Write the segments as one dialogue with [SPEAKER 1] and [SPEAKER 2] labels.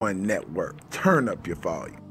[SPEAKER 1] One network. Turn up your volume.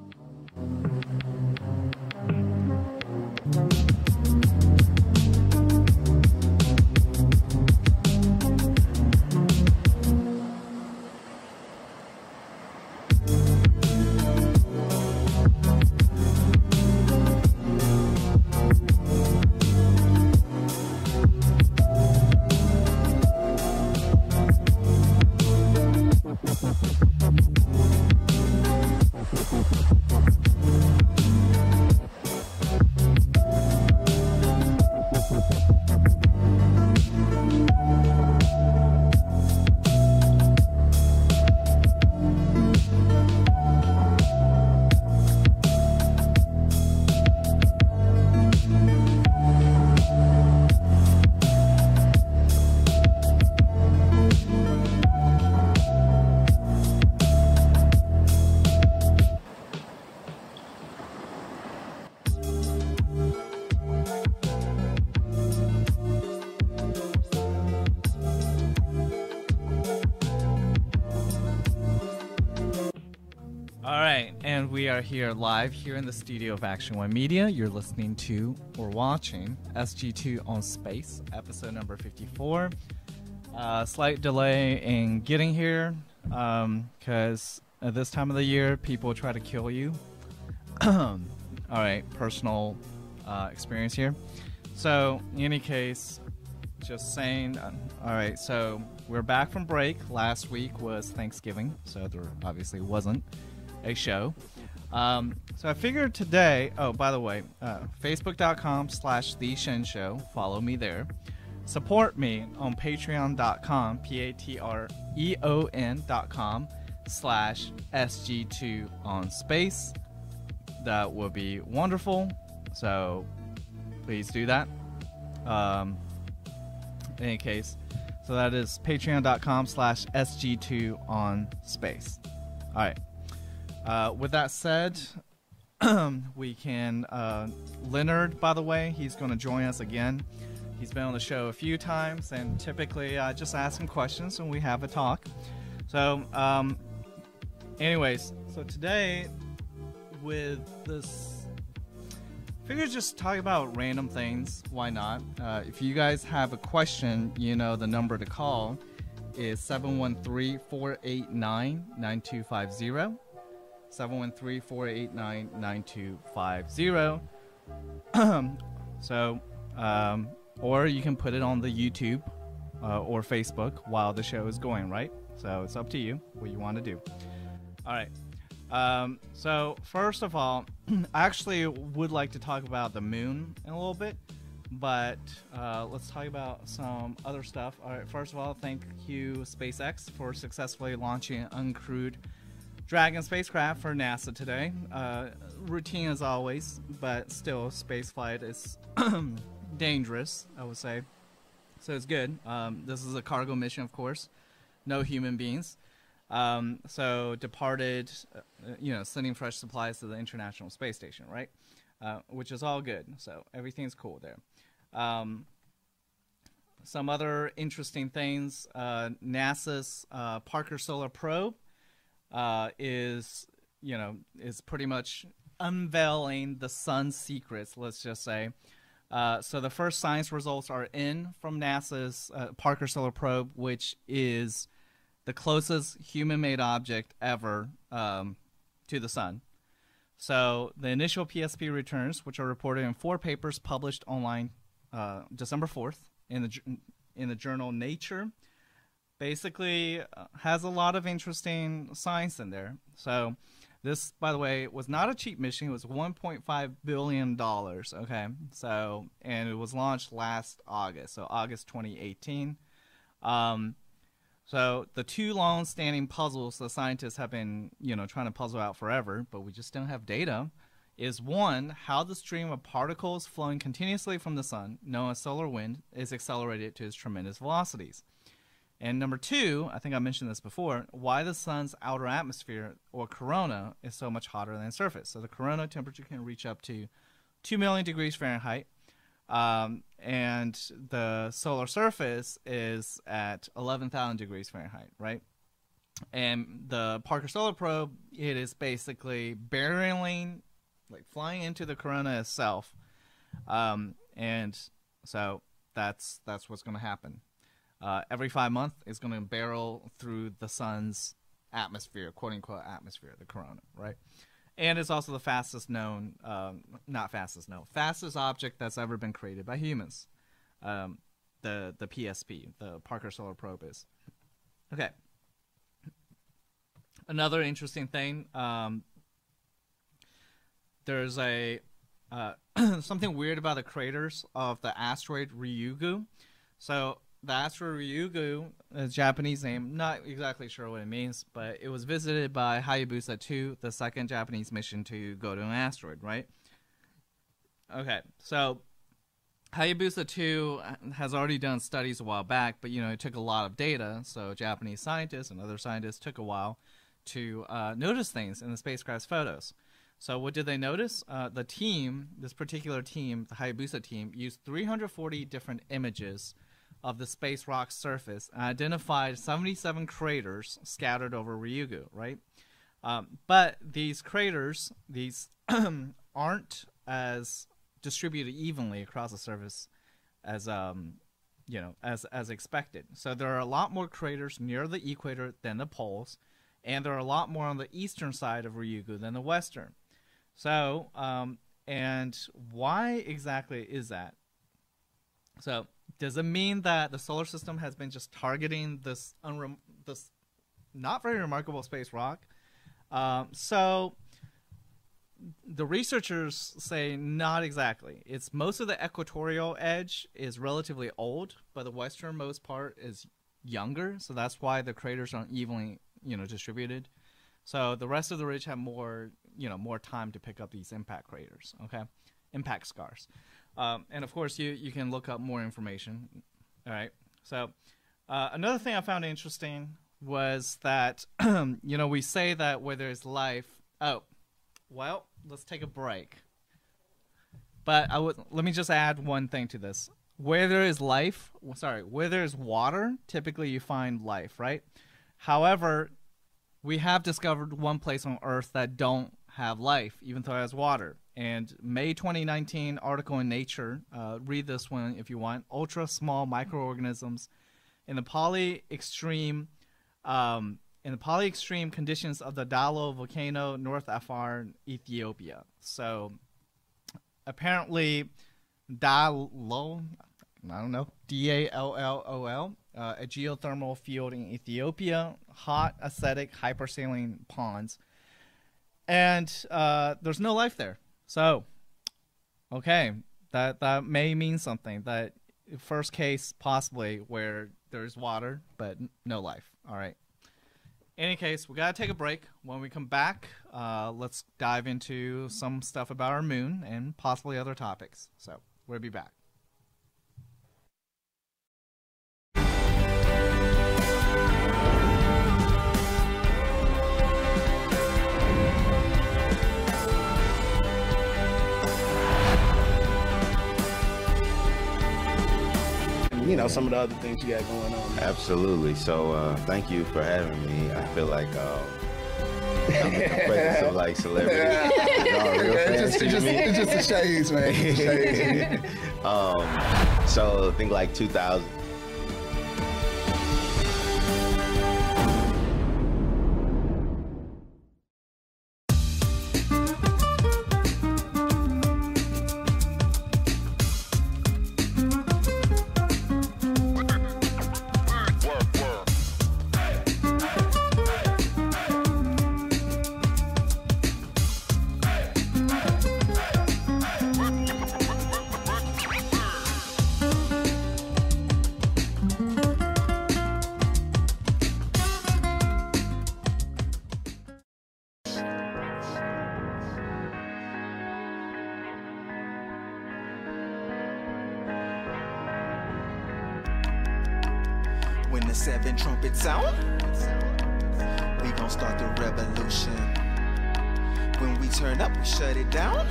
[SPEAKER 2] We are here live here in the studio of Action One Media. You're listening to or watching SG2 on Space, episode number 54. Uh, slight delay in getting here because at this time of the year, people try to kill you. All right, personal uh, experience here. So, in any case, just saying. Uh, all right, so we're back from break. Last week was Thanksgiving, so there obviously wasn't a show. Um, so I figured today. Oh, by the way, uh, Facebook.com slash The Shen Show. Follow me there. Support me on Patreon.com, P A T R E O N.com slash SG2 on space. That would be wonderful. So please do that. Um, in any case, so that is patreon.com slash SG2 on space. All right. Uh, with that said, we can. Uh, Leonard, by the way, he's going to join us again. He's been on the show a few times, and typically I just ask him questions and we have a talk. So, um, anyways, so today with this, figure just talk about random things. Why not? Uh, if you guys have a question, you know the number to call is 713 489 9250. 713-489-9250. so, um, or you can put it on the YouTube uh, or Facebook while the show is going, right? So it's up to you what you want to do. All right. Um, so first of all, I actually would like to talk about the moon in a little bit, but uh, let's talk about some other stuff. All right. First of all, thank you SpaceX for successfully launching uncrewed Dragon spacecraft for NASA today. Uh, routine as always, but still, spaceflight is dangerous, I would say. So it's good. Um, this is a cargo mission, of course, no human beings. Um, so departed, uh, you know, sending fresh supplies to the International Space Station, right? Uh, which is all good. So everything's cool there. Um, some other interesting things: uh, NASA's uh, Parker Solar Probe uh, is you know is pretty much unveiling the sun's secrets. Let's just say. Uh, so the first science results are in from NASA's uh, Parker Solar Probe, which is the closest human-made object ever um, to the sun. So the initial PSP returns, which are reported in four papers published online uh, December 4th in the in the journal Nature, basically uh, has a lot of interesting science in there. So this, by the way, was not a cheap mission. It was 1.5 billion dollars. Okay, so and it was launched last August, so August 2018. Um, so the two long-standing puzzles the scientists have been, you know, trying to puzzle out forever, but we just don't have data. Is one how the stream of particles flowing continuously from the sun, known as solar wind, is accelerated to its tremendous velocities. And number two, I think I mentioned this before, why the sun's outer atmosphere or corona is so much hotter than surface. So the corona temperature can reach up to 2 million degrees Fahrenheit. Um, and the solar surface is at 11,000 degrees Fahrenheit, right? and the Parker Solar Probe, it is basically barreling, like flying into the corona itself, um, and so that's that's what's going to happen. Uh, every five months, it's going to barrel through the sun's atmosphere, quote unquote atmosphere, the corona, right? And it's also the fastest known, um, not fastest known, fastest object that's ever been created by humans. Um, the the PSP, the Parker Solar Probe is. Okay. Another interesting thing, um, there's a uh, something weird about the craters of the asteroid Ryugu. So the asteroid Ryugu, a Japanese name, not exactly sure what it means, but it was visited by Hayabusa 2, the second Japanese mission to go to an asteroid, right? Okay, so Hayabusa 2 has already done studies a while back, but you know, it took a lot of data, so Japanese scientists and other scientists took a while to uh, notice things in the spacecraft's photos. So what did they notice? Uh, the team, this particular team, the Hayabusa team, used 340 different images of the space rock surface and identified 77 craters scattered over Ryugu, right? Um, but these craters, these aren't as distributed evenly across the surface as um, you know as as expected. So there are a lot more craters near the equator than the poles, and there are a lot more on the eastern side of Ryugu than the western. So, um, and why exactly is that? So, does it mean that the solar system has been just targeting this unrem- this not very remarkable space rock? Um, so, the researchers say not exactly. It's most of the equatorial edge is relatively old, but the westernmost part is younger, so that's why the craters aren't evenly, you know, distributed. So the rest of the ridge have more, you know, more time to pick up these impact craters. Okay, impact scars, um, and of course you you can look up more information. All right. So uh, another thing I found interesting was that you know we say that where there's life. Oh, well, let's take a break. But I would let me just add one thing to this. Where there is life, sorry, where there is water, typically you find life, right? However, we have discovered one place on Earth that don't have life, even though it has water. And May 2019 article in Nature, uh, read this one if you want. Ultra small microorganisms in the poly extreme, um, in the poly extreme conditions of the Dallol volcano, North Afar, Ethiopia. So apparently, Dallol, I don't know, D A L L O L, uh, a geothermal field in Ethiopia, hot, acidic, hypersaline ponds. And uh, there's no life there. So, okay, that, that may mean something. That first case, possibly, where there's water, but no life. All right. any case, we got to take a break. When we come back, uh, let's dive into some stuff about our moon and possibly other topics. So, we'll be back.
[SPEAKER 3] You know some of the other things you got going on.
[SPEAKER 4] Absolutely. So uh, thank you for having me. I feel like um, I'm in the presence of like celebrity. Y'all real fans
[SPEAKER 3] it's, just,
[SPEAKER 4] to
[SPEAKER 3] it's, just, it's just the shades, man. It's the shades.
[SPEAKER 4] um, so I think like 2000.
[SPEAKER 5] Trumpets sound, we gon' start the revolution. When we turn up, we shut it down.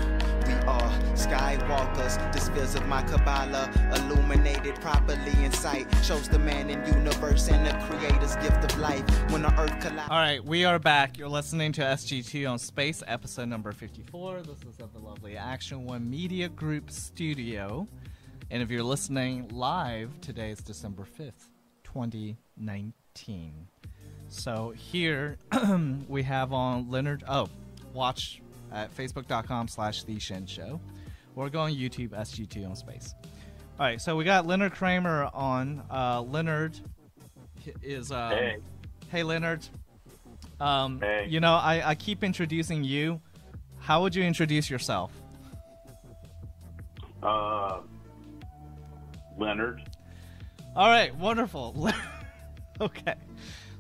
[SPEAKER 5] We are skywalkers. The spheres of my Kabbalah illuminated properly in sight. Shows the man in universe and the creator's gift of life. When the earth collides.
[SPEAKER 2] All right, we are back. You're listening to SG2 on Space, episode number 54. This is at the lovely Action One Media Group studio. And if you're listening live, today is December 5th, 2019. So here we have on Leonard. Oh, watch at facebook.com slash The Shen Show. Or go on YouTube, SG2 on Space. All right, so we got Leonard Kramer on. Uh, Leonard is. Um,
[SPEAKER 6] Hey.
[SPEAKER 2] Hey, Leonard. Um,
[SPEAKER 6] Hey.
[SPEAKER 2] You know, I, I keep introducing you. How would you introduce yourself?
[SPEAKER 6] Uh, Leonard.
[SPEAKER 2] All right, wonderful. okay.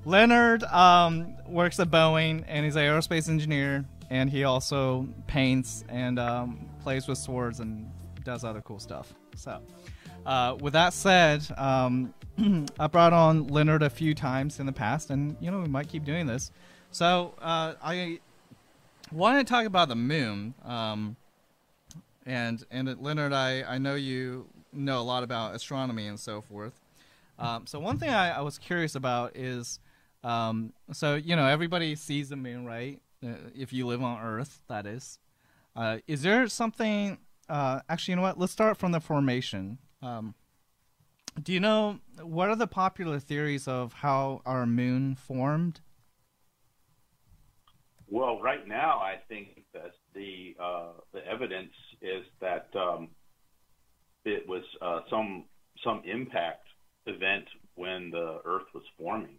[SPEAKER 2] Leonard um, works at Boeing and he's an aerospace engineer, and he also paints and um, plays with swords and does other cool stuff. So, uh, with that said, um, I brought on Leonard a few times in the past, and you know we might keep doing this. So, uh, I wanted to talk about the moon. Um, and and Leonard, I, I know you know a lot about astronomy and so forth. Um, so one thing I, I was curious about is, um, so you know everybody sees the moon, right? Uh, if you live on Earth, that is. Uh, is there something? Uh, actually, you know what? Let's start from the formation. Um, do you know what are the popular theories of how our moon formed?
[SPEAKER 6] Well, right now, I think that the uh, the evidence is that um, it was uh, some some impact event when the Earth was forming.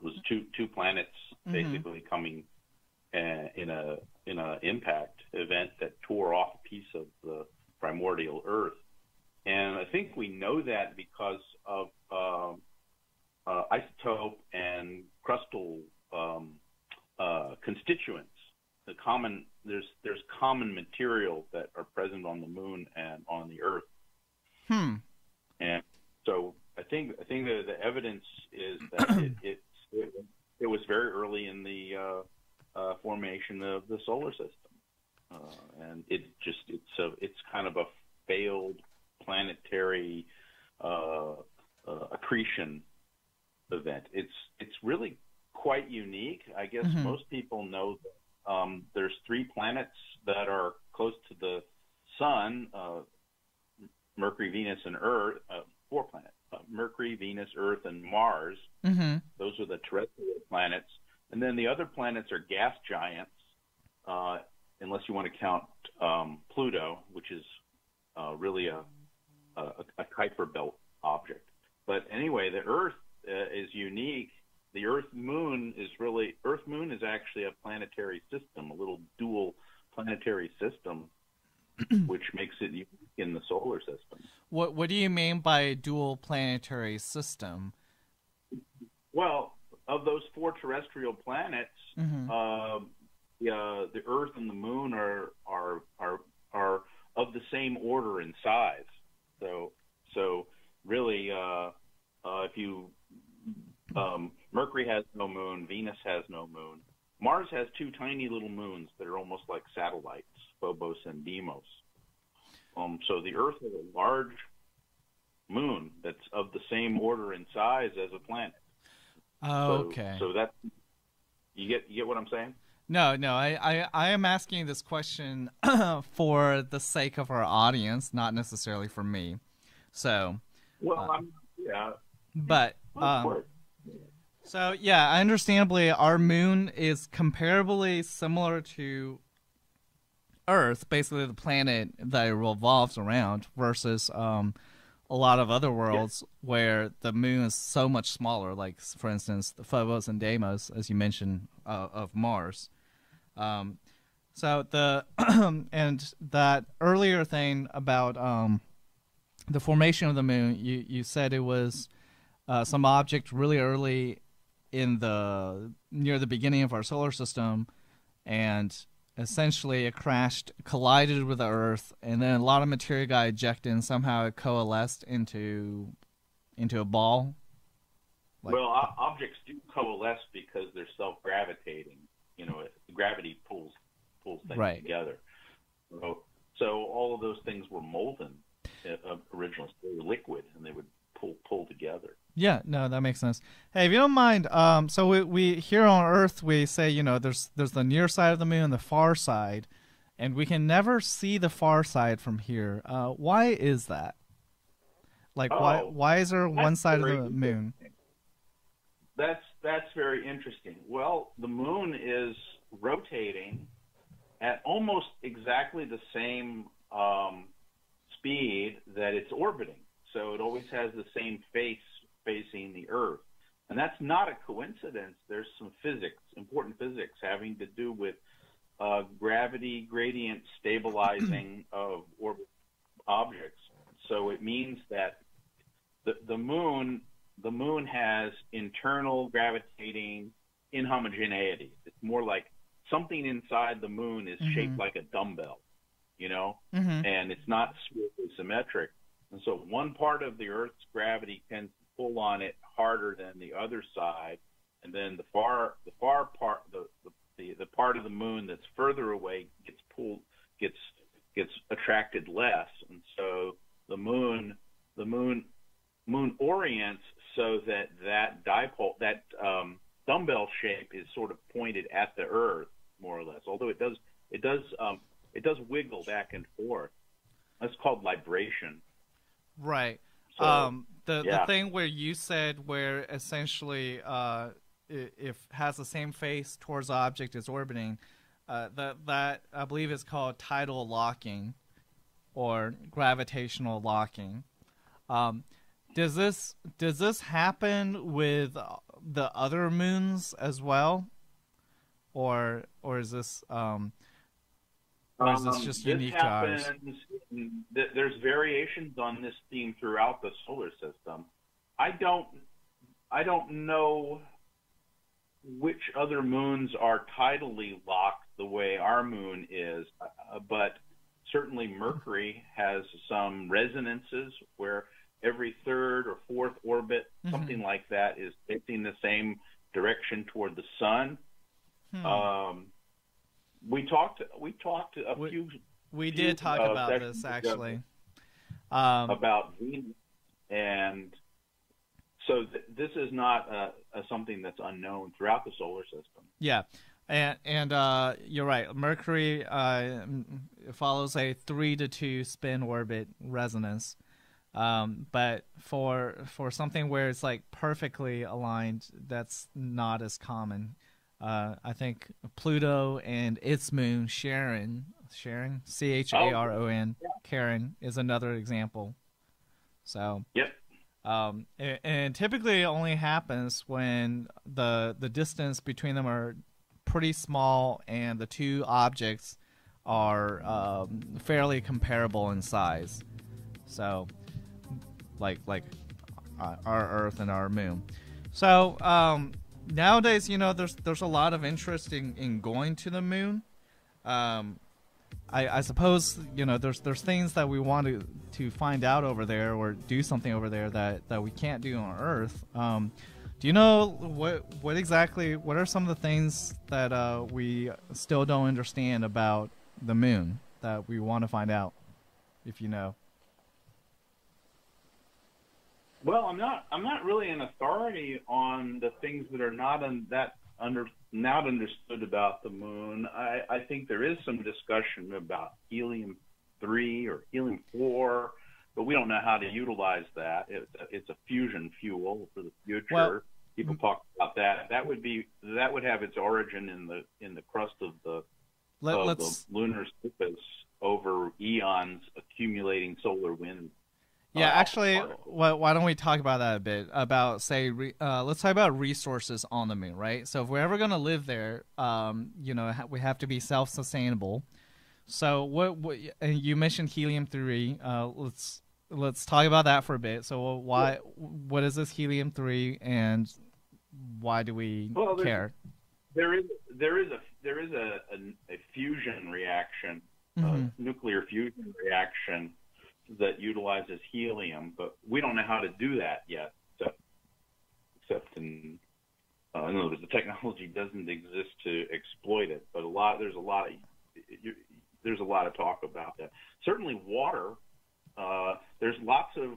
[SPEAKER 6] It was two two planets
[SPEAKER 2] Mhm.
[SPEAKER 6] basically coming uh, in a in a impact event that tore off a piece of the primordial Earth, and I think we know that because of um uh, isotope and crustal um, uh, constituents. The common there's there's common material that are present on the moon and on the Earth,
[SPEAKER 2] Hmm.
[SPEAKER 6] and so I think I think the, the evidence is that it, it it it was very early in the uh, uh, formation of the solar system, uh, and it just it's a it's kind of a failed planetary uh, uh, accretion event. It's it's really quite unique. I guess
[SPEAKER 2] Mhm.
[SPEAKER 6] most people know that um, there's three planets that are close to the sun: uh, Mercury, Venus, and Earth. Uh, four planets: Mercury, Venus, Earth, and Mars.
[SPEAKER 2] Mm-hmm.
[SPEAKER 6] Those are the terrestrial planets, and then the other planets are gas giants. Uh, unless you want to count um, Pluto, which is uh, really a, a, a Kuiper belt object. But anyway, the Earth uh, is unique. The Earth Moon is really Earth Moon is actually a planetary system, a little dual planetary system, which makes it unique in the solar system.
[SPEAKER 2] What What do you mean by a dual planetary system?
[SPEAKER 6] Well, of those four terrestrial planets,
[SPEAKER 2] Mhm.
[SPEAKER 6] um, the, uh, the Earth and the Moon are are are are of the same order and size. So so really, uh, uh, if you um, Mercury has no moon, Venus has no moon. Mars has two tiny little moons that are almost like satellites, Phobos and Deimos. Um, so the Earth has a large moon that's of the same order and size as a planet. So-
[SPEAKER 2] Okay.
[SPEAKER 6] So, that you get you get what I'm saying?
[SPEAKER 2] No, no, I, I, I am asking this question for the sake of our audience, not necessarily for me. So,
[SPEAKER 6] Well,
[SPEAKER 2] Uh,
[SPEAKER 6] I'm yeah.
[SPEAKER 2] but um, so yeah, understandably, our moon is comparably similar to Earth, basically the planet that it revolves around, versus um, a lot of other worlds where the moon is so much smaller. Like, for instance, the Phobos and Deimos, as you mentioned, uh, of Mars. Um, so the and that earlier thing about um, the formation of the moon, you you said it was uh, some object really early in the near the beginning of our solar system, and essentially it crashed, collided with the Earth, and then a lot of material got ejected, and somehow it coalesced into into a ball. like-
[SPEAKER 6] well, o- objects do coalesce because they're self-gravitating. You know, gravity pulls pulls things
[SPEAKER 2] Right.
[SPEAKER 6] together. So, so all of those things were molten uh, originally. They were liquid, and they would pull pull together.
[SPEAKER 2] Yeah, no, that makes sense. Hey, if you don't mind, um, so we, we here on Earth we say you know there's there's the near side of the moon, and the far side, and we can never see the far side from here. Uh, why is that? Like why
[SPEAKER 6] Oh,
[SPEAKER 2] why is there one side of the moon?
[SPEAKER 6] That's that's very interesting. Well, the moon is rotating at almost exactly the same um, speed that it's orbiting. So it always has the same face facing the Earth, and that's not a coincidence. There's some physics, important physics, having to do with uh, gravity gradient stabilizing of orbit objects. So it means that the the moon the moon has internal gravitating inhomogeneity. It's more like something inside the moon is
[SPEAKER 2] Mhm.
[SPEAKER 6] shaped like a dumbbell, you know,
[SPEAKER 2] Mm-hmm.
[SPEAKER 6] and it's not spherically symmetric. And so one part of the Earth's gravity tends to pull on it harder than the other side, and then the far the far part the the, the, part of the moon that's further away gets pulled gets gets attracted less, and so the moon the moon moon orients so that that dipole that um, dumbbell shape is sort of pointed at the Earth more or less. Although it does it does um, it does wiggle back and forth. That's called libration.
[SPEAKER 2] Right.
[SPEAKER 6] So,
[SPEAKER 2] um, the the thing where you said where essentially uh, if has the same face towards the object is orbiting, uh, that that I believe is called tidal locking, or gravitational locking. Um, does this does this happen with the other moons as well, or or is this um, or is this
[SPEAKER 6] Um,
[SPEAKER 2] just
[SPEAKER 6] this
[SPEAKER 2] unique to ours?
[SPEAKER 6] happens, th- There's variations on this theme throughout the solar system. I don't, I don't know which other moons are tidally locked the way our moon is, uh, but certainly Mercury has some resonances where every third or fourth orbit,
[SPEAKER 2] Mhm.
[SPEAKER 6] something like that, is facing the same direction toward the sun.
[SPEAKER 2] Hmm.
[SPEAKER 6] Um, we talked. We talked a
[SPEAKER 2] We-
[SPEAKER 6] few
[SPEAKER 2] we
[SPEAKER 6] few,
[SPEAKER 2] did talk
[SPEAKER 6] uh,
[SPEAKER 2] about this actually. Um,
[SPEAKER 6] about Venus, and so th- this is not uh, uh, something that's unknown throughout the solar system.
[SPEAKER 2] Yeah, and and uh, you're right. Mercury uh, follows a three to two spin orbit resonance, um, but for for something where it's like perfectly aligned, that's not as common. Uh, I think Pluto and its moon Charon, Charon, C H A R O N, Charon is another example. So.
[SPEAKER 6] Yep.
[SPEAKER 2] Um, and, and typically it only happens when the the distance between them are pretty small and the two objects are um, fairly comparable in size. So, like like uh, our Earth and our Moon. So um, nowadays, you know, there's there's a lot of interest in, in going to the Moon. Um, I, I suppose you know there's there's things that we want to to find out over there or do something over there that, that we can't do on Earth. Um, do you know what what exactly what are some of the things that uh, we still don't understand about the moon that we want to find out? If you know.
[SPEAKER 6] Well, I'm not. I'm not really an authority on the things that are not un, that under not understood about the moon. I, I think there is some discussion about helium three or helium four, but we don't know how to utilize that. It's a, it's a fusion fuel for the future.
[SPEAKER 2] Well-
[SPEAKER 6] People talk about that. That would be that would have its origin in the in the crust of the
[SPEAKER 2] Let,
[SPEAKER 6] of the lunar surface over eons accumulating solar wind.
[SPEAKER 2] Yeah, actually, why, why don't we talk about that a bit? About say, re, uh, let's talk about resources on the moon, right? So if we're ever going to live there, um, you know, ha- we have to be self-sustainable. So what? what and you mentioned helium three. Uh, let's let's talk about that for a bit. So why? What is this helium three, and why do we
[SPEAKER 6] Well,
[SPEAKER 2] care?
[SPEAKER 6] There is there is a there is a, a, a fusion reaction,
[SPEAKER 2] Mhm.
[SPEAKER 6] a nuclear fusion reaction that utilizes helium, but we don't know how to do that yet. Except, except in uh, in other words, the technology doesn't exist to exploit it. But a lot there's a lot of you, there's a lot of talk about that. Certainly, water. Uh, there's lots of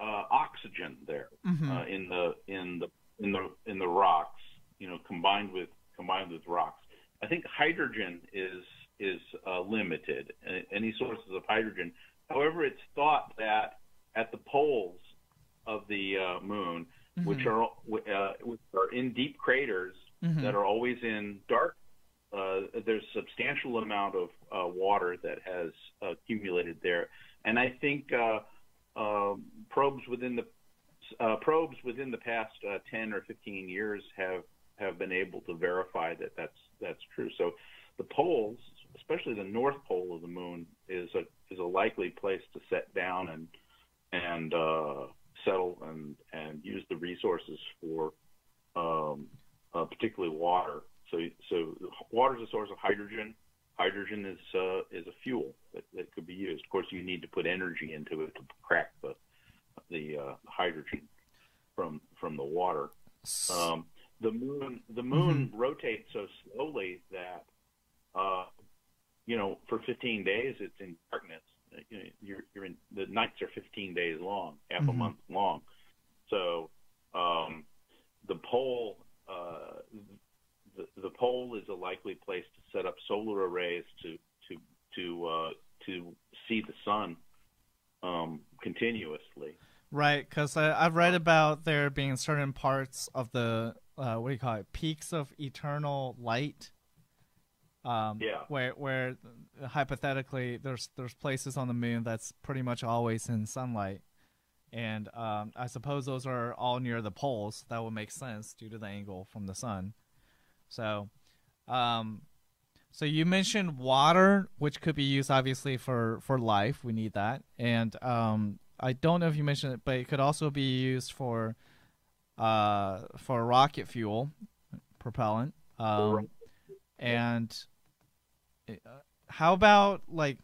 [SPEAKER 6] uh, oxygen there
[SPEAKER 2] Mhm.
[SPEAKER 6] uh, in the in the in the in the rocks. You know, combined with combined with rocks. I think hydrogen is is uh, limited. Any sources of hydrogen. However, it's thought that at the poles of the uh, moon, which are uh, which are in deep craters
[SPEAKER 2] Mhm.
[SPEAKER 6] that are always in dark. Uh, there's substantial amount of uh, water that has accumulated there, and I think uh, um probes within the uh, probes within the past uh, 10 or 15 years have have been able to verify that that's that's true. So the poles, especially the north pole of the moon, is a is a likely place to set down and and uh, settle and and use the resources for um, uh, particularly water. So so water is a source of hydrogen. Hydrogen is uh, is a fuel that, that could be used. Of course, you need to put energy into it to crack the the uh, hydrogen from from the water. Um, the moon the moon rotates so slowly that uh, you know for 15 days it's in darkness. You know, you're, you're in the nights are 15 days long, half a
[SPEAKER 2] Mhm.
[SPEAKER 6] month long. So um, the pole uh, the, the pole is a likely place to set up solar arrays to to to uh, to see the sun um, continuously.
[SPEAKER 2] Right, because I've read about there being certain parts of the uh, what do you call it, peaks of eternal light. Um,
[SPEAKER 6] Yeah.
[SPEAKER 2] Where where hypothetically there's there's places on the moon that's pretty much always in sunlight, and um, I suppose those are all near the poles. That would make sense due to the angle from the sun. So, um, so you mentioned water, which could be used obviously for for life. We need that, and um, I don't know if you mentioned it, but it could also be used for uh for rocket fuel, propellant. Um, and how about like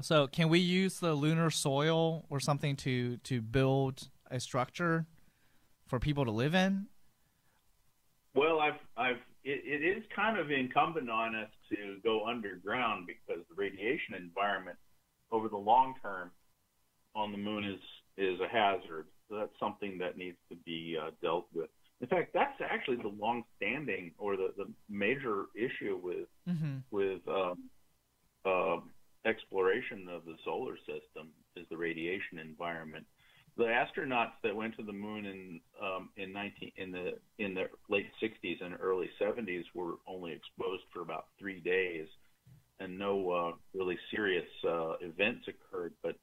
[SPEAKER 2] so can we use the lunar soil or something to to build a structure for people to live in?
[SPEAKER 6] Well, I've, I've, it, it is kind of incumbent on us to go underground because the radiation environment over the long term on the moon is is a hazard. So that's something that needs to be uh, dealt with. In fact, that's actually the long-standing or the, the major issue with
[SPEAKER 2] Mm-hmm.
[SPEAKER 6] with um, uh, exploration of the solar system is the radiation environment. The astronauts that went to the moon in um, in 19 in the in the late 60s and early 70s were only exposed for about three days, and no uh, really serious uh, events occurred. But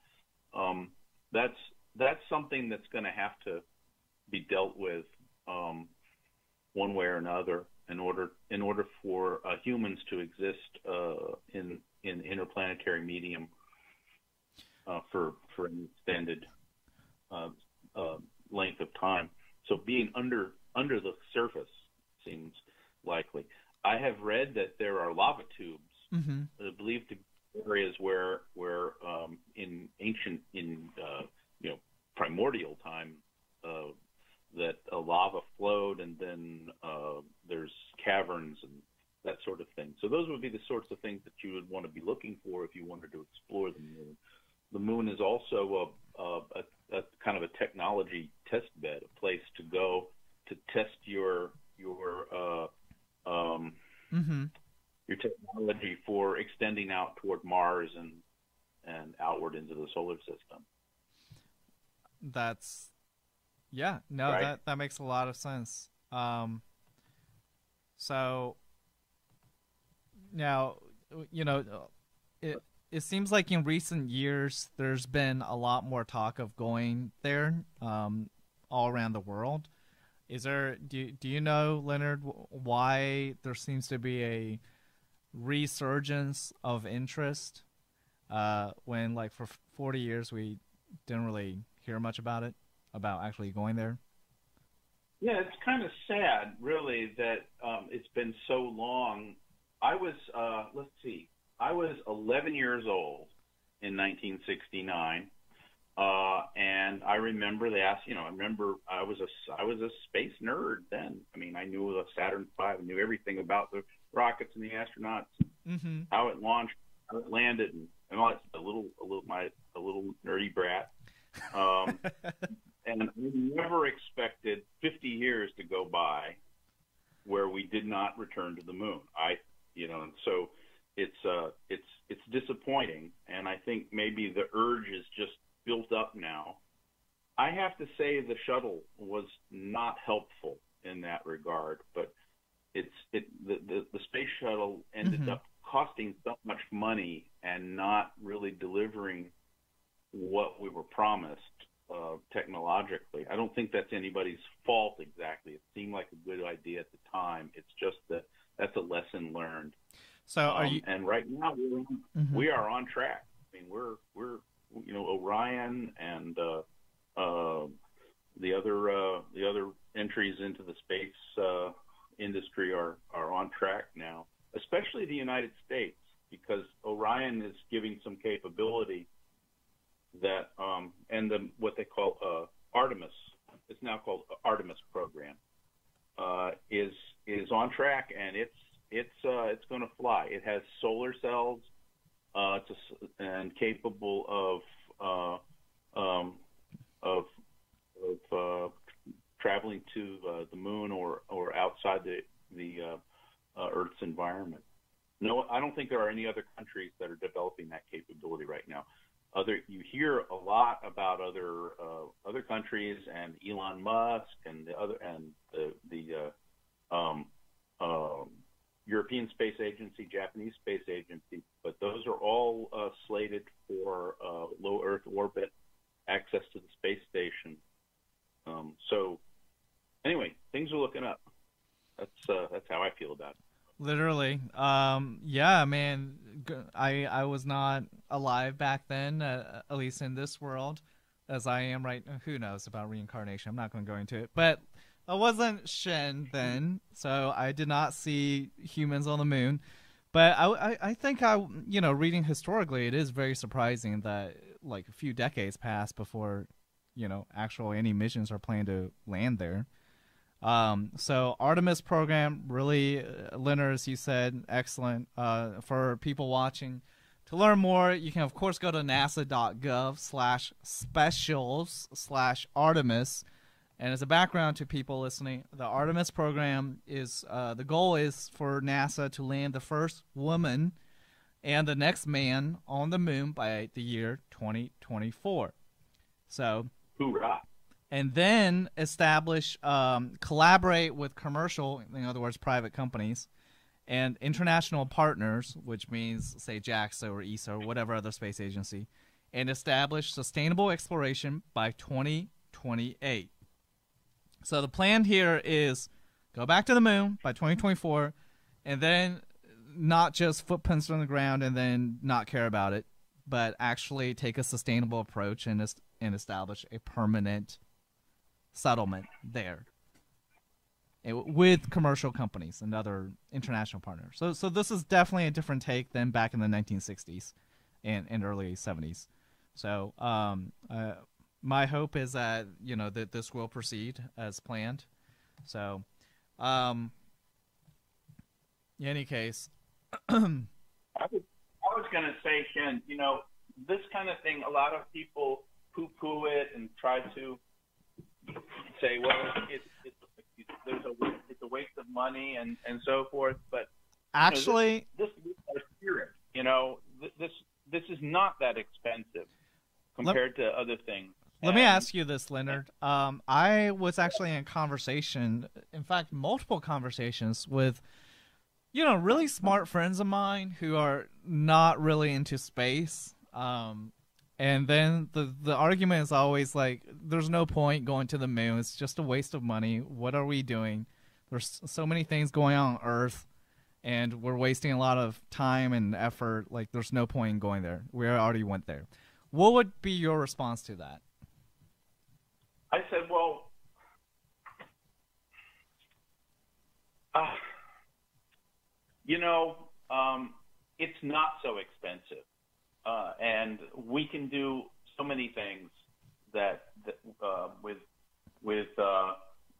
[SPEAKER 6] um, that's that's something that's going to have to be dealt with um, one way or another in order in order for uh, humans to exist uh, in in interplanetary medium uh, for for an extended uh, uh, length of time. So being under under the surface seems likely. I have read that there are lava tubes
[SPEAKER 2] Mm-hmm.
[SPEAKER 6] believed to be areas where where um, in ancient in uh, you know primordial time uh, that a lava flowed and then uh, there's caverns and that sort of thing. So those would be the sorts of things that you would want to be looking for if you wanted to explore the moon. The moon is also a, a, a, a kind of a technology test bed, a place to go to test your your uh, um,
[SPEAKER 2] Mm-hmm.
[SPEAKER 6] your technology for extending out toward Mars and and outward into the solar system.
[SPEAKER 2] That's yeah, no,
[SPEAKER 6] Right.
[SPEAKER 2] that that makes a lot of sense. Um, so now, you know, it it seems like in recent years there's been a lot more talk of going there, um, all around the world. Is there do do you know Leonard why there seems to be a resurgence of interest uh, when like for 40 years we didn't really hear much about it about actually going there
[SPEAKER 6] Yeah, it's kind of sad, really, that um, it's been so long. I was, uh, let's see, I was 11 years old in 1969, uh, and I remember they asked, you know, I remember I was a, I was a space nerd then. I mean, I knew the Saturn V, I knew everything about the rockets and the astronauts.
[SPEAKER 2] Mm-hmm.
[SPEAKER 6] how it launched, how it landed, and, and all that. A little, a little, my a little nerdy brat. Um, and I never expected 50 years to go by where we did not return to the moon. I, you know, and so it's uh, it's it's disappointing, and I think maybe the urge is just built up now. I have to say the shuttle was not helpful in that regard, but it's it the the, the space shuttle ended
[SPEAKER 2] Mhm.
[SPEAKER 6] up costing so much money and not really delivering what we were promised uh, technologically. I don't think that's anybody's fault exactly. It seemed like a good idea at the time. It's just that that's a lesson learned.
[SPEAKER 2] So are
[SPEAKER 6] Um. And right now we're on,
[SPEAKER 2] Mhm.
[SPEAKER 6] we are on track. I mean, we're we're you know Orion and uh, uh, the other uh, the other entries into the space uh, industry are are on track now, especially the United States because Orion is giving some capability that um, and the what they call uh, Artemis. It's now called Artemis program. Uh, is is on track and it's it's uh, it's going to fly. It has solar cells uh, to, and capable of uh, um, of of uh, traveling to uh, the moon or or outside the the uh, uh, Earth's environment. No, I don't think there are any other countries that are developing that capability right now. Other, you hear a lot about other uh, other countries and Elon Musk and the other and the the uh, um, um, European Space Agency, Japanese Space Agency, but those are all uh, slated for uh, low Earth orbit access to the space station. Um, so, anyway, things are looking up. That's uh, that's how I feel about it.
[SPEAKER 2] Literally. Um, yeah, man. G- I I was not alive back then, uh, at least in this world, as I am right. Now. Who knows about reincarnation? I'm not going to go into it. But I wasn't Shen then, so I did not see humans on the moon. But I, I, I think I, you know, reading historically, it is very surprising that like a few decades passed before, you know, actual any missions are planned to land there. Um, so Artemis program really, uh, Leonard, as you said, excellent. Uh, for people watching, to learn more, you can of course go to nasa.gov slash specials slash Artemis. And as a background to people listening, the Artemis program is uh, the goal is for NASA to land the first woman and the next man on the moon by the year 2024. So
[SPEAKER 6] Hoorah!
[SPEAKER 2] and then establish, um, collaborate with commercial, in other words, private companies, and international partners, which means, say, JAXA or ESA or whatever other space agency, and establish sustainable exploration by 2028. So the plan here is go back to the moon by 2024, and then not just footprints on the ground and then not care about it, but actually take a sustainable approach and est- and establish a permanent settlement there with commercial companies and other international partners. So, so this is definitely a different take than back in the 1960s and, and early 70s. So, um, uh, my hope is that you know that this will proceed as planned. So, um, in any case,
[SPEAKER 6] I was, I was going to say, Ken, you know, this kind of thing, a lot of people poo-poo it and try to say, well, it's there's a it's a waste of money and and so forth. But
[SPEAKER 2] actually,
[SPEAKER 6] this is our spirit. You know, this this is not that expensive compared to other things.
[SPEAKER 2] Let me ask you this, Leonard. Um, I was actually in conversation, in fact, multiple conversations with, you know, really smart friends of mine who are not really into space. Um, and then the the argument is always like, "There's no point going to the moon. It's just a waste of money. What are we doing? There's so many things going on on Earth." And we're wasting a lot of time and effort. Like, there's no point in going there. We already went there. What would be your response to that?
[SPEAKER 6] I said, well, uh, you know, um, it's not so expensive, we can do so many things that, that uh, with with uh,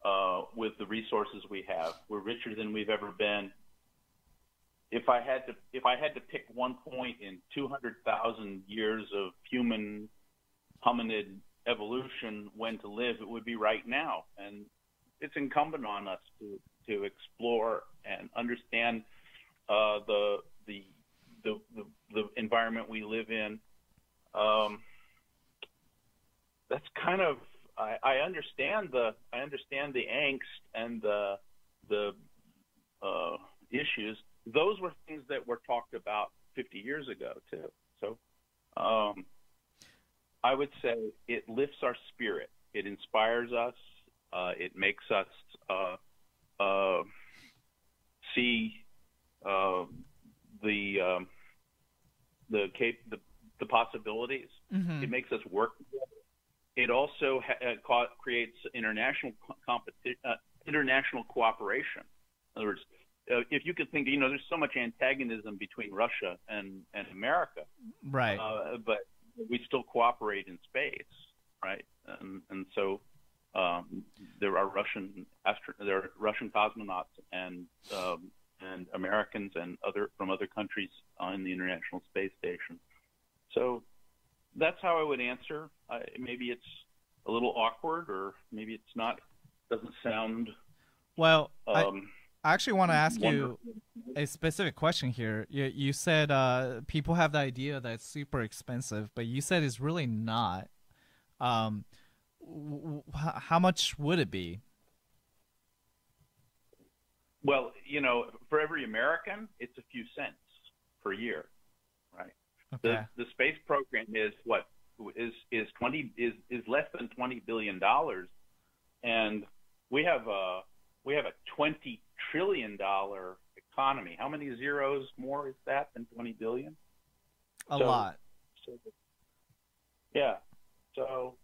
[SPEAKER 6] uh, with the resources we have. We're richer than we've ever been. if I had to if I had to pick one point in 200,000 years of human hominid evolution when to live, it would be right now. And it's incumbent on us to to explore and understand uh, the, the the the the environment we live in. Um, that's kind of I, I understand the I understand the angst and the the uh, issues. Those were things that were talked about 50 years ago too. So um, I would say it lifts our spirit. It inspires us. Uh, it makes us uh, uh, see uh, the um, the, cap- the the possibilities.
[SPEAKER 2] Mhm.
[SPEAKER 6] It makes us work. together. It also ha- uh, co- creates international co- competi- uh, international cooperation. In other words, uh, if you could think, you know, there's so much antagonism between Russia and and America,
[SPEAKER 2] Right.
[SPEAKER 6] uh, but we still cooperate in space, right? And and so um, there are Russian astro- there are Russian cosmonauts and um, and Americans and other from other countries on the International Space Station. So that's how I would answer. I, maybe it's a little awkward, or maybe it's not. Doesn't sound.
[SPEAKER 2] well, I,
[SPEAKER 6] Um,
[SPEAKER 2] I actually want to ask you a specific question here. You, you said uh, people have the idea that it's super expensive, but you said it's really not. Um, w- w- h- how much would it be?
[SPEAKER 6] Well, you know, for every American, it's a few cents per year?
[SPEAKER 2] Okay.
[SPEAKER 6] The the space program is what is is twenty is is less than twenty billion dollars, and we have a we have a twenty trillion dollar economy. How many zeros more is that than twenty billion?
[SPEAKER 2] a
[SPEAKER 6] so-
[SPEAKER 2] lot.
[SPEAKER 6] So, yeah, so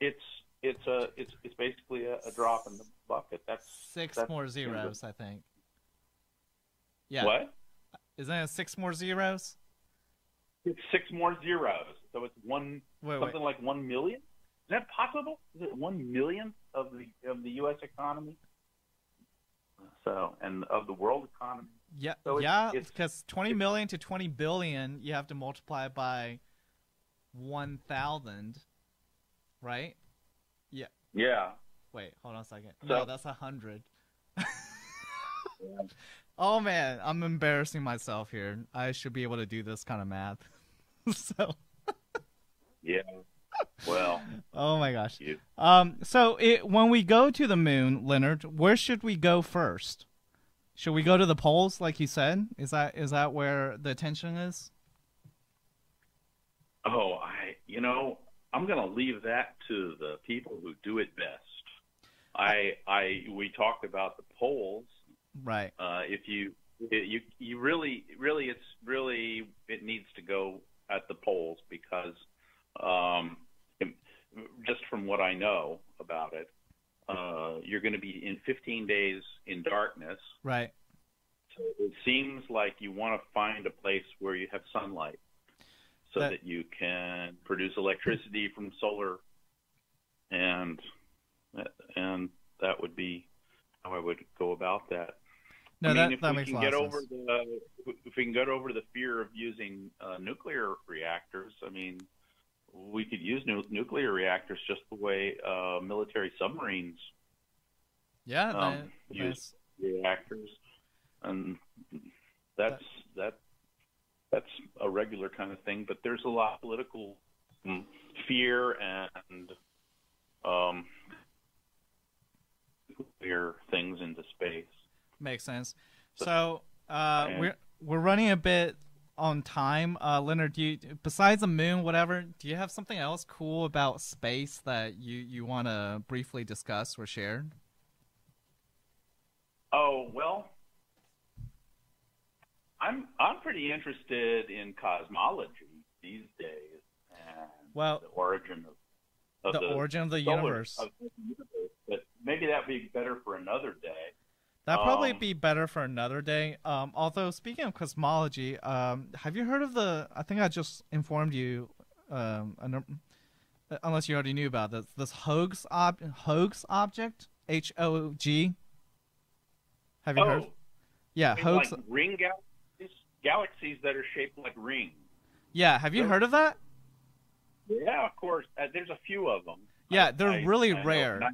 [SPEAKER 6] it's it's a it's it's basically a, a drop in the bucket. That's
[SPEAKER 2] Six
[SPEAKER 6] that's
[SPEAKER 2] more zeros, I think. Yeah.
[SPEAKER 6] What?
[SPEAKER 2] Isn't it six more zeros?
[SPEAKER 6] It's six more zeros, so it's one
[SPEAKER 2] Wait, wait.
[SPEAKER 6] something like one million. Is that possible? Is it one million of the of the U.S. economy? So and of the world economy.
[SPEAKER 2] Yeah,
[SPEAKER 6] So it's-
[SPEAKER 2] yeah,
[SPEAKER 6] it's-
[SPEAKER 2] because twenty million to twenty billion, you have to multiply by one thousand, right? Yeah.
[SPEAKER 6] Yeah.
[SPEAKER 2] Wait, hold on a second.
[SPEAKER 6] So-
[SPEAKER 2] no, that's a hundred. oh man, I'm embarrassing myself here. I should be able to do this kind of math. so,
[SPEAKER 6] Yeah. Well,
[SPEAKER 2] oh my gosh.
[SPEAKER 6] you.
[SPEAKER 2] Um, so it, when we go to the moon, Leonard, where should we go first? Should we go to the poles, like you said? Is that is that where the attention is?
[SPEAKER 6] Oh, I. You know, I'm going to leave that to the people who do it best. I. I. We talked about the poles.
[SPEAKER 2] Right.
[SPEAKER 6] Uh, if you. You. You really. Really. It's really. It needs to go at the poles because. Um, just from what I know about it, uh, you're going to be in 15 days in darkness.
[SPEAKER 2] Right.
[SPEAKER 6] So it seems like you want to find a place where you have sunlight so
[SPEAKER 2] That-
[SPEAKER 6] that, you can produce electricity from solar and and that would be how I would go about that.
[SPEAKER 2] No,
[SPEAKER 6] I mean,
[SPEAKER 2] that
[SPEAKER 6] if
[SPEAKER 2] that
[SPEAKER 6] we
[SPEAKER 2] makes
[SPEAKER 6] can get over
[SPEAKER 2] sense.
[SPEAKER 6] the if we can get over the fear of using uh, nuclear reactors, I mean, we could use nu- nuclear reactors just the way uh, military submarines
[SPEAKER 2] Yeah,
[SPEAKER 6] um,
[SPEAKER 2] that,
[SPEAKER 6] use reactors, and that's that that's a regular kind of thing. But there's a lot of political um, fear and um, nuclear things into space.
[SPEAKER 2] Makes sense. So uh, we're we're running a bit on time. Uh, Leonard, do you besides the moon, whatever, do you have something else cool about space that you you want to briefly discuss or share?
[SPEAKER 6] Oh well, I'm I'm pretty interested in cosmology these days and
[SPEAKER 2] Well,
[SPEAKER 6] the origin of, of
[SPEAKER 2] the, origin of the universe.
[SPEAKER 6] of the universe. But maybe that'd be better for another day.
[SPEAKER 2] That'd probably
[SPEAKER 6] Um,
[SPEAKER 2] be better for another day. Um, although speaking of cosmology, um, have you heard of the? I think I just informed you, um, unless you already knew about this. This Hoag's ob- Hoag's object, H O G. Have you
[SPEAKER 6] oh,
[SPEAKER 2] heard? Yeah, Hoag's.
[SPEAKER 6] like ring galaxies. galaxies that are shaped like rings.
[SPEAKER 2] Yeah, have you heard of that?
[SPEAKER 6] Yeah, of course. Uh, there's a few of them.
[SPEAKER 2] Yeah, they're
[SPEAKER 6] I-
[SPEAKER 2] really
[SPEAKER 6] I
[SPEAKER 2] rare.
[SPEAKER 6] I,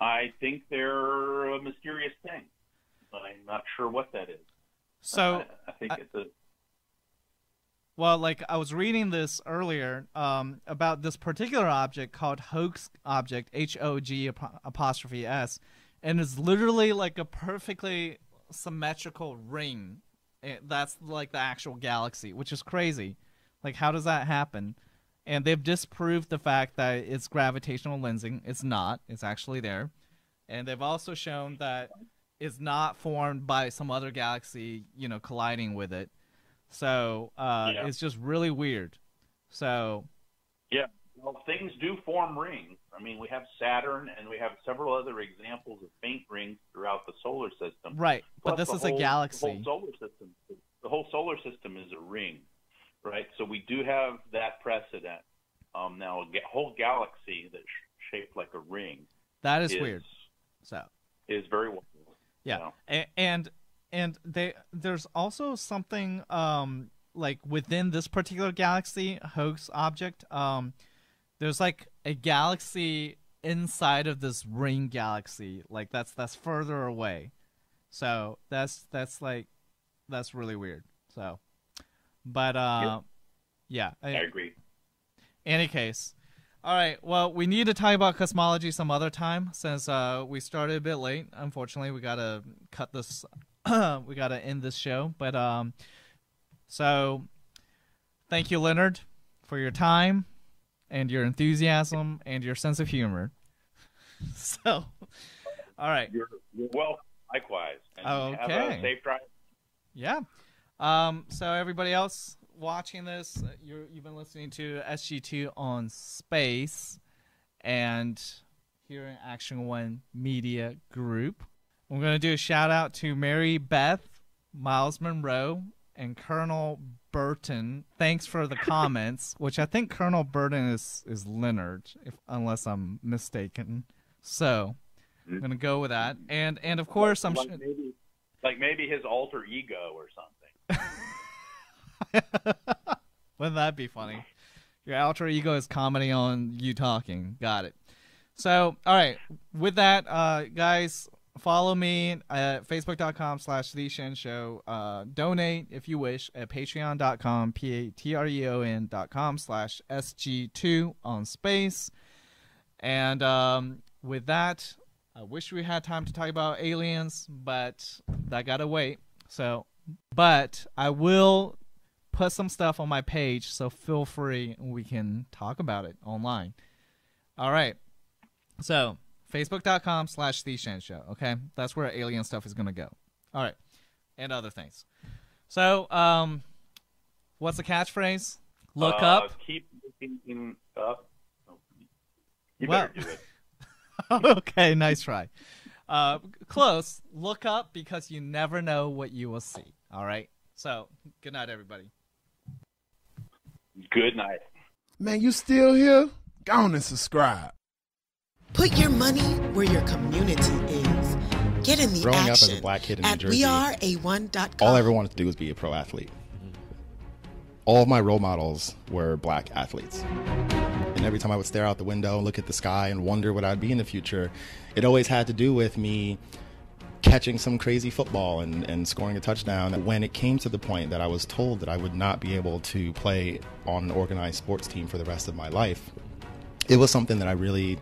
[SPEAKER 6] I think they're a mysterious thing. But I'm not sure what that is.
[SPEAKER 2] So,
[SPEAKER 6] I, I think
[SPEAKER 2] I-
[SPEAKER 6] it's a
[SPEAKER 2] well, like I was reading this earlier um, about this particular object called Hoag's object, H O G apostrophe S, and it's literally like a perfectly symmetrical ring. Eh, That's like the actual galaxy, which is crazy. Like, how does that happen? And they've disproved the fact that it's gravitational lensing. It's not. It's actually there. And they've also shown that it's not formed by some other galaxy, you know, colliding with it. So uh,
[SPEAKER 6] Yeah.
[SPEAKER 2] it's just really weird. So
[SPEAKER 6] Yeah, well, things do form rings. I mean, we have Saturn, and we have several other examples of faint rings throughout the solar system.
[SPEAKER 2] right, but this is
[SPEAKER 6] whole-
[SPEAKER 2] a
[SPEAKER 6] The
[SPEAKER 2] galaxy.
[SPEAKER 6] whole solar system. The whole solar system is a ring, right? So we do have that precedent. Um, now, a ga- whole galaxy that's sh- shaped like a ring
[SPEAKER 2] That is
[SPEAKER 6] is
[SPEAKER 2] weird. So
[SPEAKER 6] is very wild.
[SPEAKER 2] yeah,
[SPEAKER 6] you know?
[SPEAKER 2] A- and and they there's also something um like within this particular galaxy Hoag's object um there's like a galaxy inside of this ring galaxy like that's that's further away so that's that's like that's really weird so but uh yeah
[SPEAKER 6] I agree.
[SPEAKER 2] any case all right well we need to talk about cosmology some other time since uh we started a bit late unfortunately we gotta cut this we gotta end this show but um so thank you leonard for your time and your enthusiasm and your sense of humor so all right
[SPEAKER 6] You're, you're welcome. Likewise. And Have
[SPEAKER 2] Okay.
[SPEAKER 6] a safe drive.
[SPEAKER 2] Yeah. Um, so everybody else watching this, uh, you're, you've been listening to SG2 on Space and here in Action One Media Group. I'm going to do a shout out to Mary Beth, Miles Monroe, and Colonel Burton. Thanks for the comments, which I think Colonel Burton is is Leonard, if unless I'm mistaken. So I'm going to go with that, and and of course I'm.
[SPEAKER 6] like
[SPEAKER 2] sh-
[SPEAKER 6] maybe, like maybe his alter ego or something.
[SPEAKER 2] Wouldn't that be funny? Your alter ego is commenting on you talking. Got it. So, all right. With that, uh, guys, follow me at facebook.com slash the Shen Show. Uh, donate if you wish at patreon.com, P-A-T-R-E-O-N dot com slash SG2 on space. And um, with that, I wish we had time to talk about aliens, but that gotta wait. So, but I will put some stuff on my page, so feel free we can talk about it online. All right. So, facebook.com slash the Shen Show. Okay. That's where alien stuff is going to go. All right. And other things. So, um, what's the catchphrase? Look
[SPEAKER 6] Uh,
[SPEAKER 2] up.
[SPEAKER 6] Keep looking up. Oh, You
[SPEAKER 2] Well-
[SPEAKER 6] better do it.
[SPEAKER 2] okay. Nice try. Uh, close. Look up because you never know what you will see. All right. So, good night, everybody.
[SPEAKER 6] Good night.
[SPEAKER 1] Man, you still here? Go on and subscribe.
[SPEAKER 7] Put your money where your community is. Get in the
[SPEAKER 8] Growing up as a black kid in New
[SPEAKER 7] at
[SPEAKER 8] Jersey,
[SPEAKER 7] weareA1.com.
[SPEAKER 8] all I ever wanted to do was be a pro athlete. All of my role models were black athletes. And every time I would stare out the window and look at the sky and wonder what I'd be in the future, it always had to do with me catching some crazy football and, and scoring a touchdown. When it came to the point that I was told that I would not be able to play on an organized sports team for the rest of my life, it was something that I really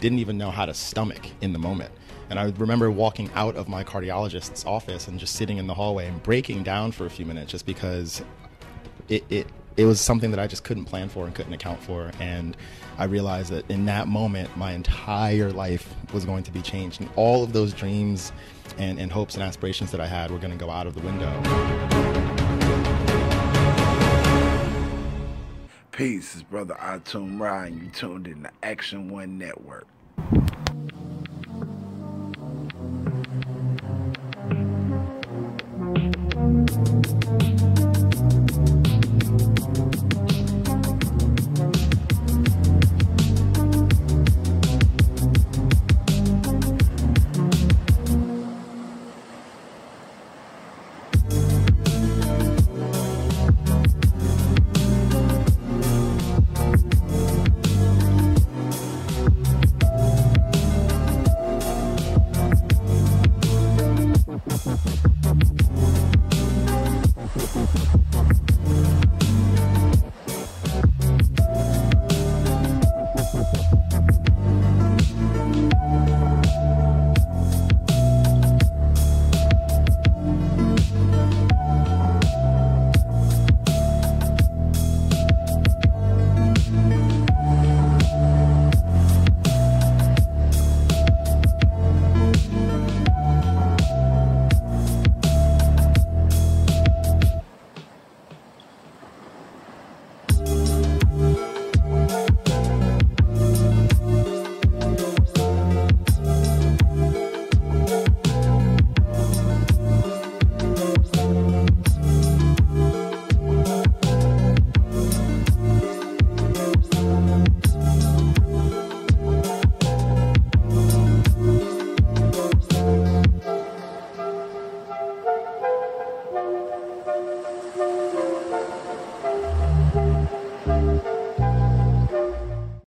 [SPEAKER 8] didn't even know how to stomach in the moment. And I remember walking out of my cardiologist's office and just sitting in the hallway and breaking down for a few minutes just because it, it, it was something that I just couldn't plan for and couldn't account for. And I realized that in that moment, my entire life was going to be changed. And all of those dreams and, and hopes and aspirations that I had were going to go out of the window.
[SPEAKER 1] Peace, it's Brother Atum Ryan. You tuned in to Action One Network.